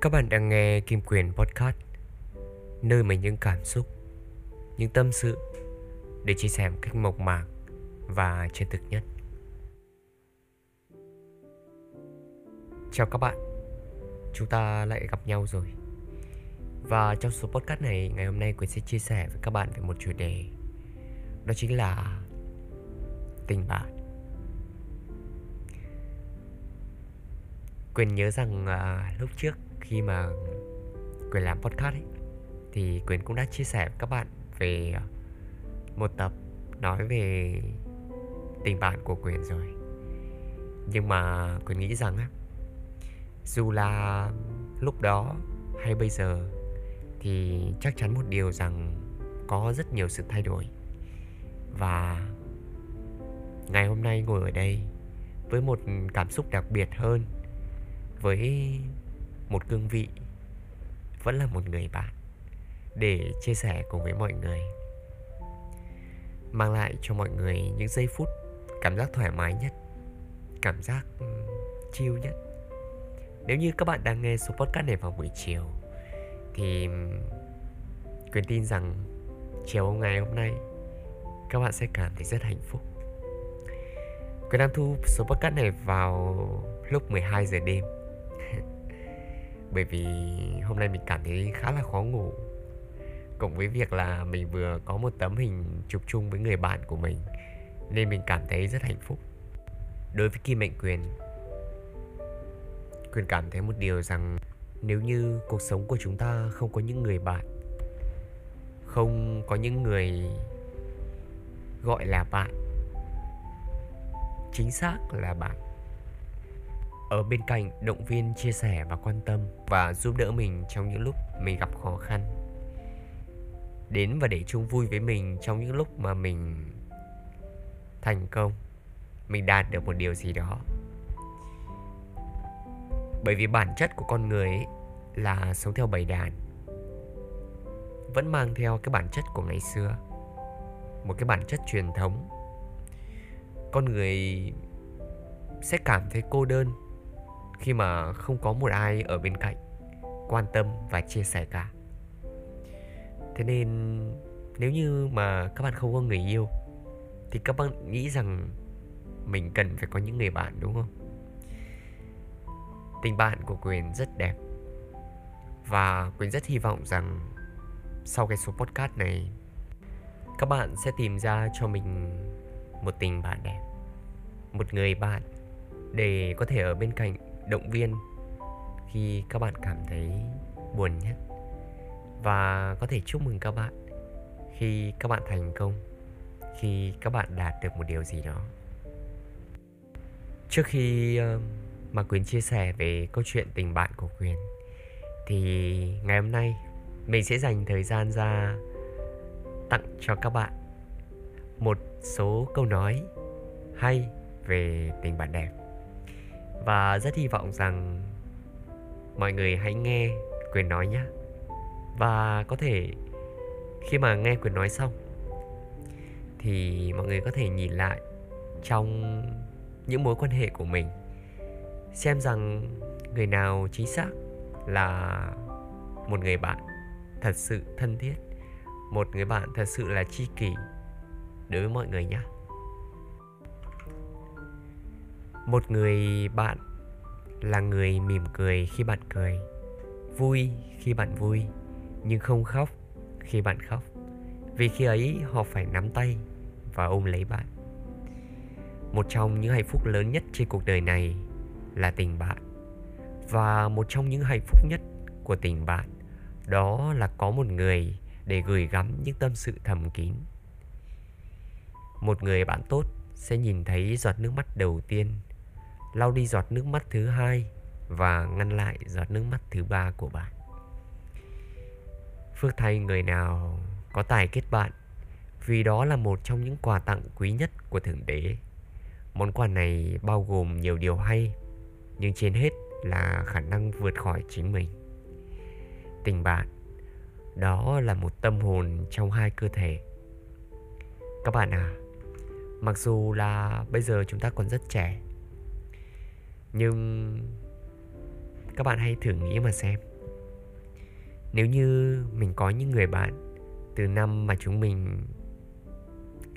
Các bạn đang nghe Kim Quyền Podcast Nơi mà những cảm xúc, những tâm sự Để chia sẻ một cách mộc mạc và chân thực nhất. Chào các bạn Chúng ta lại gặp nhau rồi. Và trong số podcast này Ngày hôm nay Quyền sẽ chia sẻ với các bạn về một chủ đề. Đó chính là Tình bạn. Quyền nhớ rằng à, lúc trước khi mà Quyền làm podcast ấy, Thì Quyền cũng đã chia sẻ với các bạn về ờ, một tập nói về tình bạn của Quyền rồi. Nhưng mà Quyền nghĩ rằng á, Dù là lúc đó hay bây giờ, Thì chắc chắn một điều rằng có rất nhiều sự thay đổi. Và ngày hôm nay ngồi ở đây với một cảm xúc đặc biệt hơn, với một cương vị, vẫn là một người bạn, để chia sẻ cùng với mọi người. Mang lại cho mọi người những giây phút cảm giác thoải mái nhất, cảm giác ừ, chill nhất. Nếu như các bạn đang nghe số podcast này vào buổi chiều, thì ừ, quyền tin rằng chiều hôm ngày hôm nay, các bạn sẽ cảm thấy rất hạnh phúc. Quyền đang thu số podcast này vào lúc 12 giờ đêm. bởi vì hôm nay mình cảm thấy khá là khó ngủ. Cộng với việc là mình vừa có một tấm hình chụp chung với người bạn của mình, nên mình cảm thấy rất hạnh phúc. Đối với kim mệnh quyền quyền cảm thấy một điều rằng nếu như cuộc sống của chúng ta không có những người bạn, không có những người gọi là bạn, chính xác là bạn ở bên cạnh, động viên, chia sẻ và quan tâm và giúp đỡ mình trong những lúc mình gặp khó khăn. Đến và để chung vui với mình trong những lúc mà mình thành công, mình đạt được một điều gì đó. Bởi vì bản chất của con người ấy là sống theo bầy đàn, vẫn mang theo cái bản chất của ngày xưa, một cái bản chất truyền thống. Con người sẽ cảm thấy cô đơn khi mà không có một ai ở bên cạnh quan tâm và chia sẻ cả. Thế nên nếu như mà các bạn không có người yêu, thì các bạn nghĩ rằng mình cần phải có những người bạn, đúng không? Tình bạn của quyền rất đẹp. Và quyền rất hy vọng rằng sau cái số podcast này, các bạn sẽ tìm ra cho mình một tình bạn đẹp, một người bạn để có thể ở bên cạnh động viên khi các bạn cảm thấy buồn nhất và có thể chúc mừng các bạn khi các bạn thành công, khi các bạn đạt được một điều gì đó. Trước khi ờ, mà quyền chia sẻ về câu chuyện tình bạn của quyền thì ngày hôm nay mình sẽ dành thời gian ra tặng cho các bạn một số câu nói hay về tình bạn đẹp và rất hy vọng rằng mọi người hãy nghe quyền nói nhé. Và có thể khi mà nghe quyền nói xong, thì mọi người có thể nhìn lại trong những mối quan hệ của mình, xem rằng người nào chính xác là một người bạn thật sự thân thiết, một người bạn thật sự là tri kỷ đối với mọi người nhé. Một người bạn là người mỉm cười khi bạn cười, vui khi bạn vui, nhưng không khóc khi bạn khóc. Vì khi ấy, họ phải nắm tay và ôm lấy bạn. Một trong những hạnh phúc lớn nhất trên cuộc đời này là tình bạn. Và một trong những hạnh phúc nhất của tình bạn đó là có một người để gửi gắm những tâm sự thầm kín. Một người bạn tốt sẽ nhìn thấy giọt nước mắt đầu tiên lau đi giọt nước mắt thứ hai và ngăn lại giọt nước mắt thứ ba của bạn. Phước thay người nào có tài kết bạn vì đó là một trong những quà tặng quý nhất của Thượng Đế. Món quà này bao gồm nhiều điều hay, nhưng trên hết là khả năng vượt khỏi chính mình. Tình bạn, đó là một tâm hồn trong hai cơ thể. Các bạn à, mặc dù là bây giờ chúng ta còn rất trẻ, nhưng các bạn hãy thử nghĩ mà xem nếu như mình có những người bạn từ năm mà chúng mình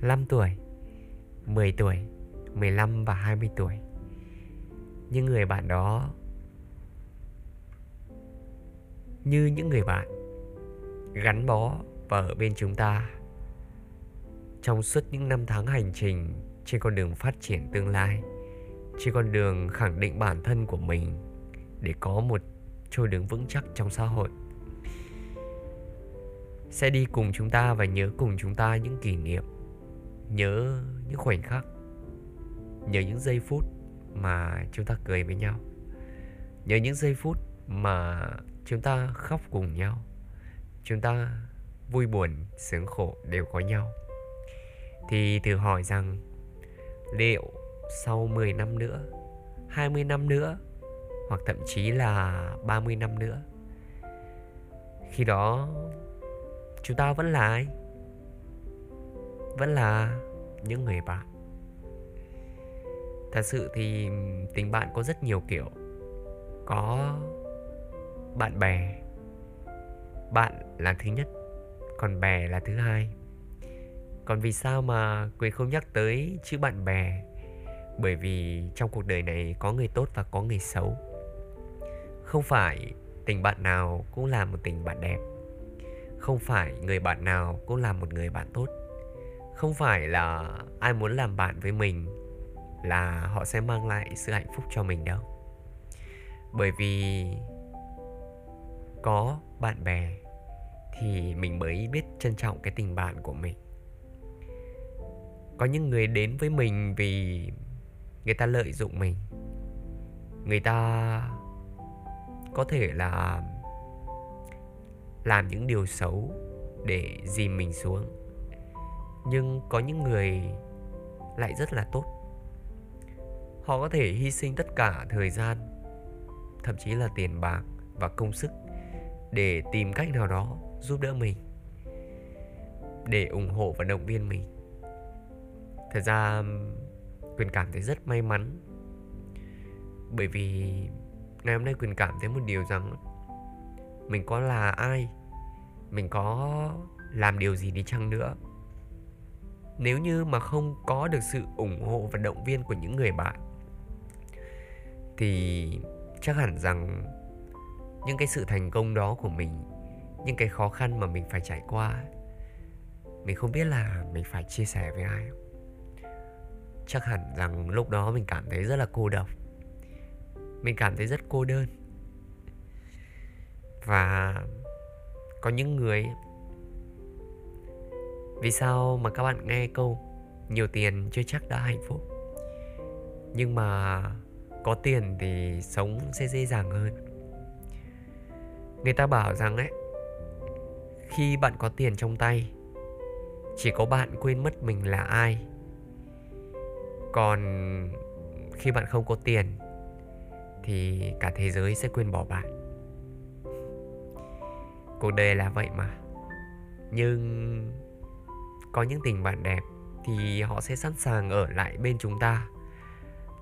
5 tuổi, 10 tuổi, 15 và 20 tuổi. Những người bạn đó như những người bạn gắn bó và ở bên chúng ta trong suốt những năm tháng hành trình trên con đường phát triển tương lai, trên con đường khẳng định bản thân của mình để có một chỗ đứng vững chắc trong xã hội. Sẽ đi cùng chúng ta và nhớ cùng chúng ta những kỷ niệm, nhớ những khoảnh khắc, nhớ những giây phút mà chúng ta cười với nhau, nhớ những giây phút mà chúng ta khóc cùng nhau, chúng ta vui buồn, sướng khổ đều có nhau. Thì thử hỏi rằng, liệu sau 10 năm nữa 20 năm nữa, hoặc thậm chí là 30 năm nữa. Khi đó, chúng ta vẫn là ai? Vẫn là những người bạn. Thật sự thì tình bạn có rất nhiều kiểu. Có bạn bè. Bạn là thứ nhất, còn bè là thứ hai. Còn vì sao mà quyền không nhắc tới chữ bạn bè? Bởi vì trong cuộc đời này có người tốt và có người xấu. Không phải tình bạn nào cũng là một tình bạn đẹp. Không phải người bạn nào cũng là một người bạn tốt. Không phải là ai muốn làm bạn với mình là họ sẽ mang lại sự hạnh phúc cho mình đâu. Bởi vì có bạn bè thì mình mới biết trân trọng cái tình bạn của mình. Có những người đến với mình vì người ta lợi dụng mình. Người ta có thể là làm những điều xấu để dìm mình xuống. Nhưng có những người lại rất là tốt. Họ có thể hy sinh tất cả thời gian, thậm chí là tiền bạc và công sức để tìm cách nào đó giúp đỡ mình, để ủng hộ và động viên mình. Thật ra quyền cảm thấy rất may mắn. Bởi vì ngày hôm nay quyền cảm thấy một điều rằng mình có là ai, mình có làm điều gì đi chăng nữa. Nếu như mà không có được sự ủng hộ và động viên của những người bạn, thì chắc hẳn rằng những cái sự thành công đó của mình, những cái khó khăn mà mình phải trải qua, mình không biết là mình phải chia sẻ với ai chắc hẳn rằng lúc đó mình cảm thấy rất là cô độc. Mình cảm thấy rất cô đơn. Và có những người, vì sao mà các bạn nghe câu nhiều tiền chưa chắc đã hạnh phúc nhưng mà có tiền thì sống sẽ dễ dàng hơn. Người ta bảo rằng ấy, khi bạn có tiền trong tay, chỉ có bạn quên mất mình là ai còn khi bạn không có tiền, thì cả thế giới sẽ quên bỏ bạn. Cuộc đời là vậy mà. Nhưng có những tình bạn đẹp thì họ sẽ sẵn sàng ở lại bên chúng ta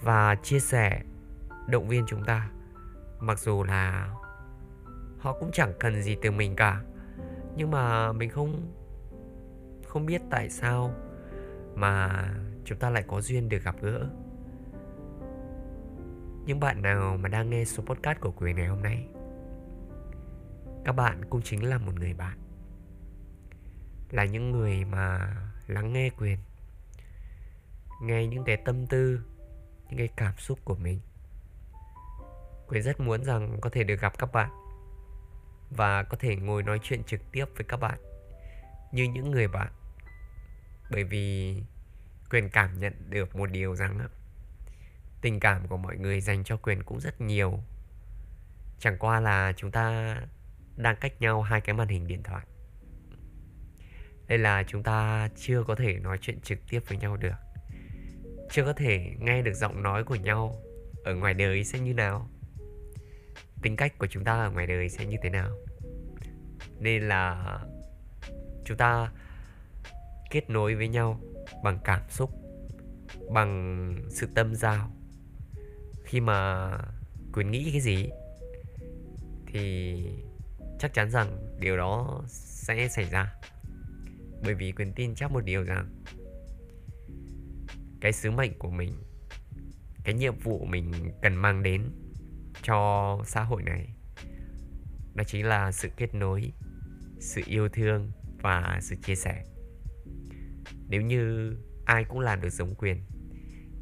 và chia sẻ động viên chúng ta. Mặc dù là họ cũng chẳng cần gì từ mình cả, nhưng mà mình không không biết tại sao mà chúng ta lại có duyên được gặp gỡ. Những bạn nào mà đang nghe số podcast của Quyền ngày hôm nay, các bạn cũng chính là một người bạn. Là những người mà lắng nghe quyền nghe những cái tâm tư, những cái cảm xúc của mình. Quyền rất muốn rằng có thể được gặp các bạn và có thể ngồi nói chuyện trực tiếp với các bạn như những người bạn. Bởi vì quyền cảm nhận được một điều rằng tình cảm của mọi người dành cho quyền cũng rất nhiều. Chẳng qua là chúng ta đang cách nhau hai cái màn hình điện thoại. Đây là chúng ta chưa có thể nói chuyện trực tiếp với nhau được. Chưa có thể nghe được giọng nói của nhau ở ngoài đời sẽ như nào. Tính cách của chúng ta ở ngoài đời sẽ như thế nào. Nên là chúng ta kết nối với nhau bằng cảm xúc, bằng sự tâm giao. Khi mà quyền nghĩ cái gì thì chắc chắn rằng điều đó sẽ xảy ra. Bởi vì quyền tin chắc một điều rằng cái sứ mệnh của mình, cái nhiệm vụ mình cần mang đến cho xã hội này, đó chính là sự kết nối, sự yêu thương và sự chia sẻ nếu như ai cũng làm được giống quyền,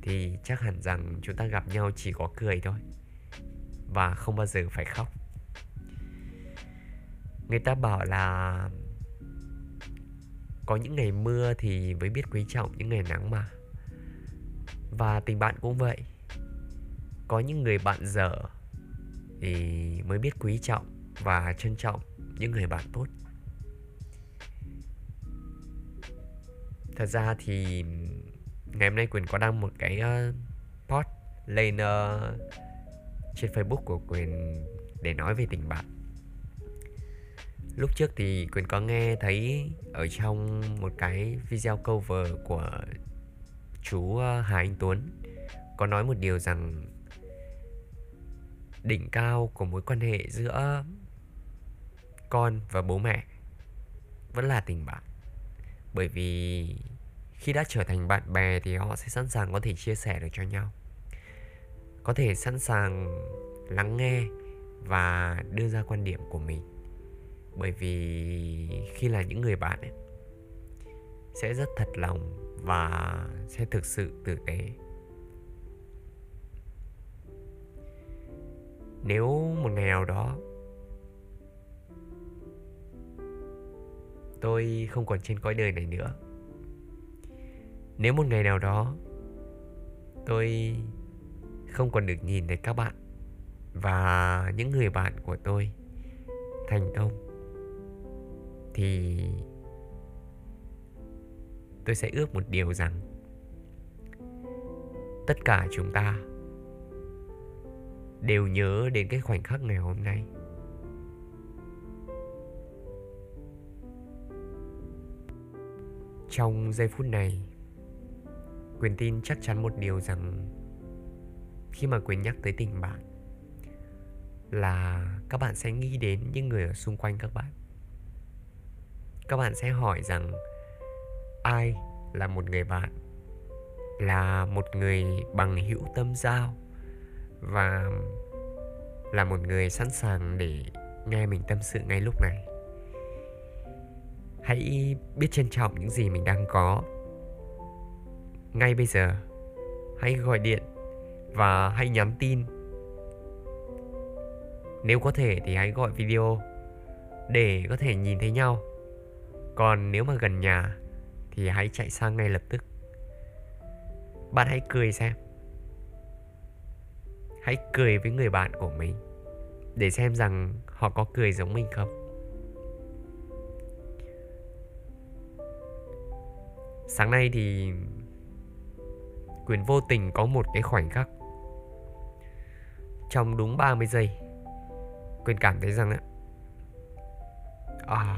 thì chắc hẳn rằng chúng ta gặp nhau chỉ có cười thôi, và không bao giờ phải khóc. Người ta bảo là có những ngày mưa thì mới biết quý trọng những ngày nắng mà. Và tình bạn cũng vậy. Có những người bạn dở thì mới biết quý trọng và trân trọng những người bạn tốt. Thật ra thì ngày hôm nay quyền có đăng một cái uh, post lên uh, trên facebook của quyền để nói về tình bạn. Lúc trước thì quyền có nghe thấy ở trong một cái video cover của chú ờ, Hà Anh Tuấn có nói một điều rằng đỉnh cao của mối quan hệ giữa con và bố mẹ vẫn là tình bạn. Bởi vì khi đã trở thành bạn bè thì họ sẽ sẵn sàng có thể chia sẻ được cho nhau. Có thể sẵn sàng lắng nghe và đưa ra quan điểm của mình. Bởi vì khi là những người bạn ấy, sẽ rất thật lòng và sẽ thực sự tử tế. Nếu một ngày nào đó tôi không còn trên cõi đời này nữa nếu một ngày nào đó, tôi không còn được nhìn thấy các bạn và những người bạn của tôi thành công, thì tôi sẽ ước một điều rằng tất cả chúng ta đều nhớ đến cái khoảnh khắc ngày hôm nay. Trong giây phút này quyền tin chắc chắn một điều rằng khi mà quyền nhắc tới tình bạn là các bạn sẽ nghĩ đến những người ở xung quanh các bạn. Các bạn sẽ hỏi rằng ai là một người bạn, là một người bằng hữu tâm giao và là một người sẵn sàng để nghe mình tâm sự ngay lúc này. Hãy biết trân trọng những gì mình đang có ngay bây giờ, hãy gọi điện và hãy nhắn tin. Nếu có thể thì hãy gọi video để có thể nhìn thấy nhau. Còn nếu mà gần nhà thì hãy chạy sang ngay lập tức. Bạn hãy cười xem. Hãy cười với người bạn của mình để xem rằng họ có cười giống mình không. Sáng nay thì quyền vô tình có một cái khoảnh khắc. Trong đúng 30 giây quyền cảm thấy rằng á à,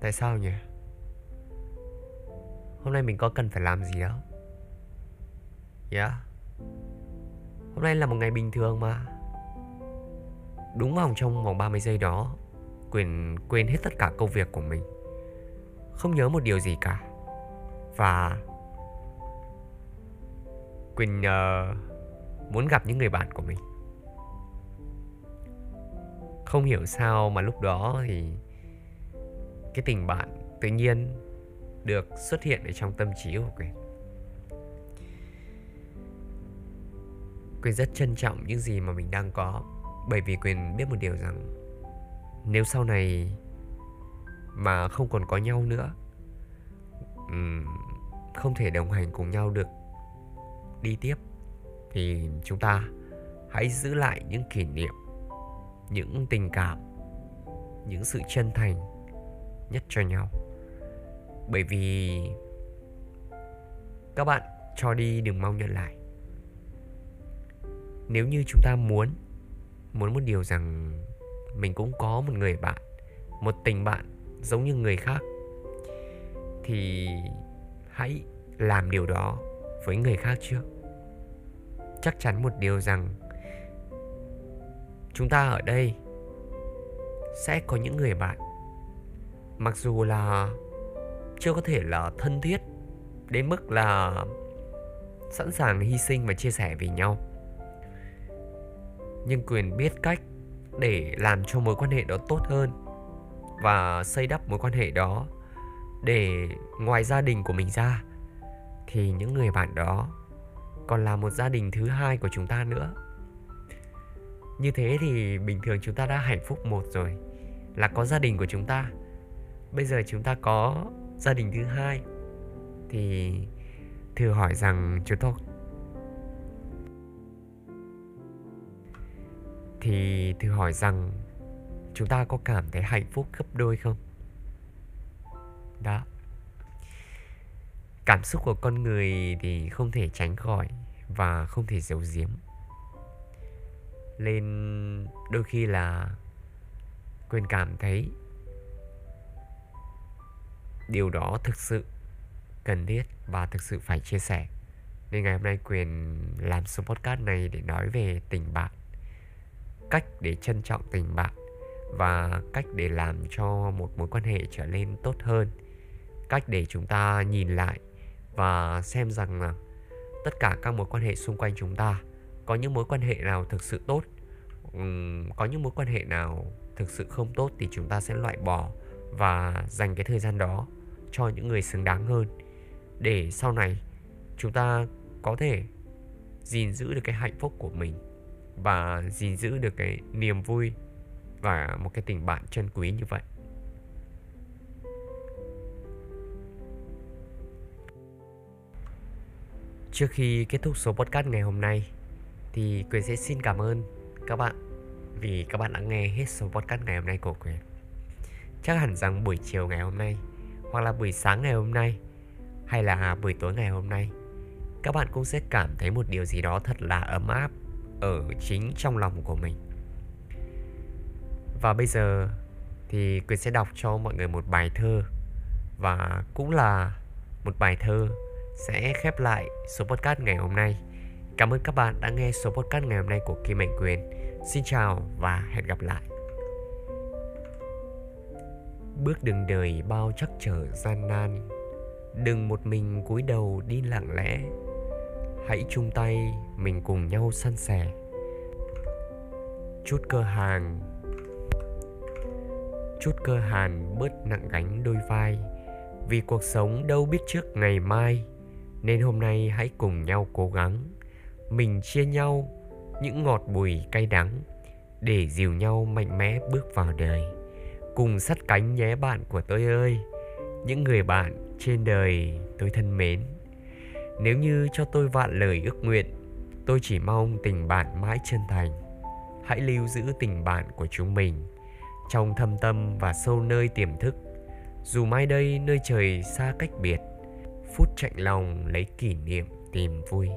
tại sao nhỉ? Hôm nay mình có cần phải làm gì đâu yeah dạ. hôm nay là một ngày bình thường mà. Đúng vòng trong vòng 30 giây đó quyền quên hết tất cả công việc của mình. Không nhớ một điều gì cả. Và Quỳnh uh, muốn gặp những người bạn của mình không hiểu sao mà lúc đó thì cái tình bạn tự nhiên được xuất hiện ở trong tâm trí của Quỳnh. Quỳnh rất trân trọng những gì mà mình đang có bởi vì Quỳnh biết một điều rằng nếu sau này mà không còn có nhau nữa không thể đồng hành cùng nhau được đi tiếp. Thì chúng ta hãy giữ lại những kỷ niệm, những tình cảm, những sự chân thành nhất cho nhau. Bởi vì các bạn cho đi đừng mong nhận lại. Nếu như chúng ta muốn muốn một điều rằng mình cũng có một người bạn, một tình bạn giống như người khác, thì hãy làm điều đó với người khác trước. Chắc chắn một điều rằng chúng ta ở đây sẽ có những người bạn. Mặc dù là chưa có thể là thân thiết đến mức là sẵn sàng hy sinh và chia sẻ vì nhau. Nhưng quyền biết cách để làm cho mối quan hệ đó tốt hơn và xây đắp mối quan hệ đó để ngoài gia đình của mình ra thì những người bạn đó còn là một gia đình thứ hai của chúng ta nữa. Như thế thì bình thường chúng ta đã hạnh phúc một rồi, là có gia đình của chúng ta. Bây giờ chúng ta có gia đình thứ hai thì thử hỏi rằng chúng tôi thì thử hỏi rằng chúng ta có cảm thấy hạnh phúc gấp đôi không? Đó cảm xúc của con người thì không thể tránh khỏi và không thể giấu giếm. Nên đôi khi là quên cảm thấy điều đó thực sự cần thiết và thực sự phải chia sẻ. Nên ngày hôm nay quyền làm số podcast này để nói về tình bạn, cách để trân trọng tình bạn và cách để làm cho một mối quan hệ trở nên tốt hơn, cách để chúng ta nhìn lại và xem rằng là tất cả các mối quan hệ xung quanh chúng ta có những mối quan hệ nào thực sự tốt có những mối quan hệ nào thực sự không tốt thì chúng ta sẽ loại bỏ và dành cái thời gian đó cho những người xứng đáng hơn. Để sau này chúng ta có thể gìn giữ được cái hạnh phúc của mình và gìn giữ được cái niềm vui và một cái tình bạn chân quý như vậy. Trước khi kết thúc số podcast ngày hôm nay, thì Quyền sẽ xin cảm ơn các bạn vì các bạn đã nghe hết số podcast ngày hôm nay của Quyền. Chắc hẳn rằng buổi chiều ngày hôm nay, hoặc là buổi sáng ngày hôm nay, hay là buổi tối ngày hôm nay, các bạn cũng sẽ cảm thấy một điều gì đó thật là ấm áp ở chính trong lòng của mình. Và bây giờ thì Quyền sẽ đọc cho mọi người một bài thơ, và cũng là một bài thơ sẽ khép lại số podcast ngày hôm nay. Cảm ơn các bạn đã nghe số podcast ngày hôm nay của Kim Mạnh Quyền. Xin chào và hẹn gặp lại. Bước đường đời bao chắc trở gian nan, Đừng một mình cúi đầu đi lặng lẽ Hãy chung tay, mình cùng nhau san sẻ Chút cơ hàng, Chút cơ hàn bớt nặng gánh đôi vai Vì cuộc sống đâu biết trước ngày mai nên hôm nay hãy cùng nhau cố gắng mình chia nhau những ngọt bùi cay đắng để dìu nhau mạnh mẽ bước vào đời. Cùng sắt cánh nhé bạn của tôi ơi, những người bạn trên đời tôi thân mến. Nếu như cho tôi vạn lời ước nguyện, tôi chỉ mong tình bạn mãi chân thành. Hãy lưu giữ tình bạn của chúng mình trong thâm tâm và sâu nơi tiềm thức. Dù mai đây nơi trời xa cách biệt phút chạnh lòng lấy kỷ niệm tìm vui.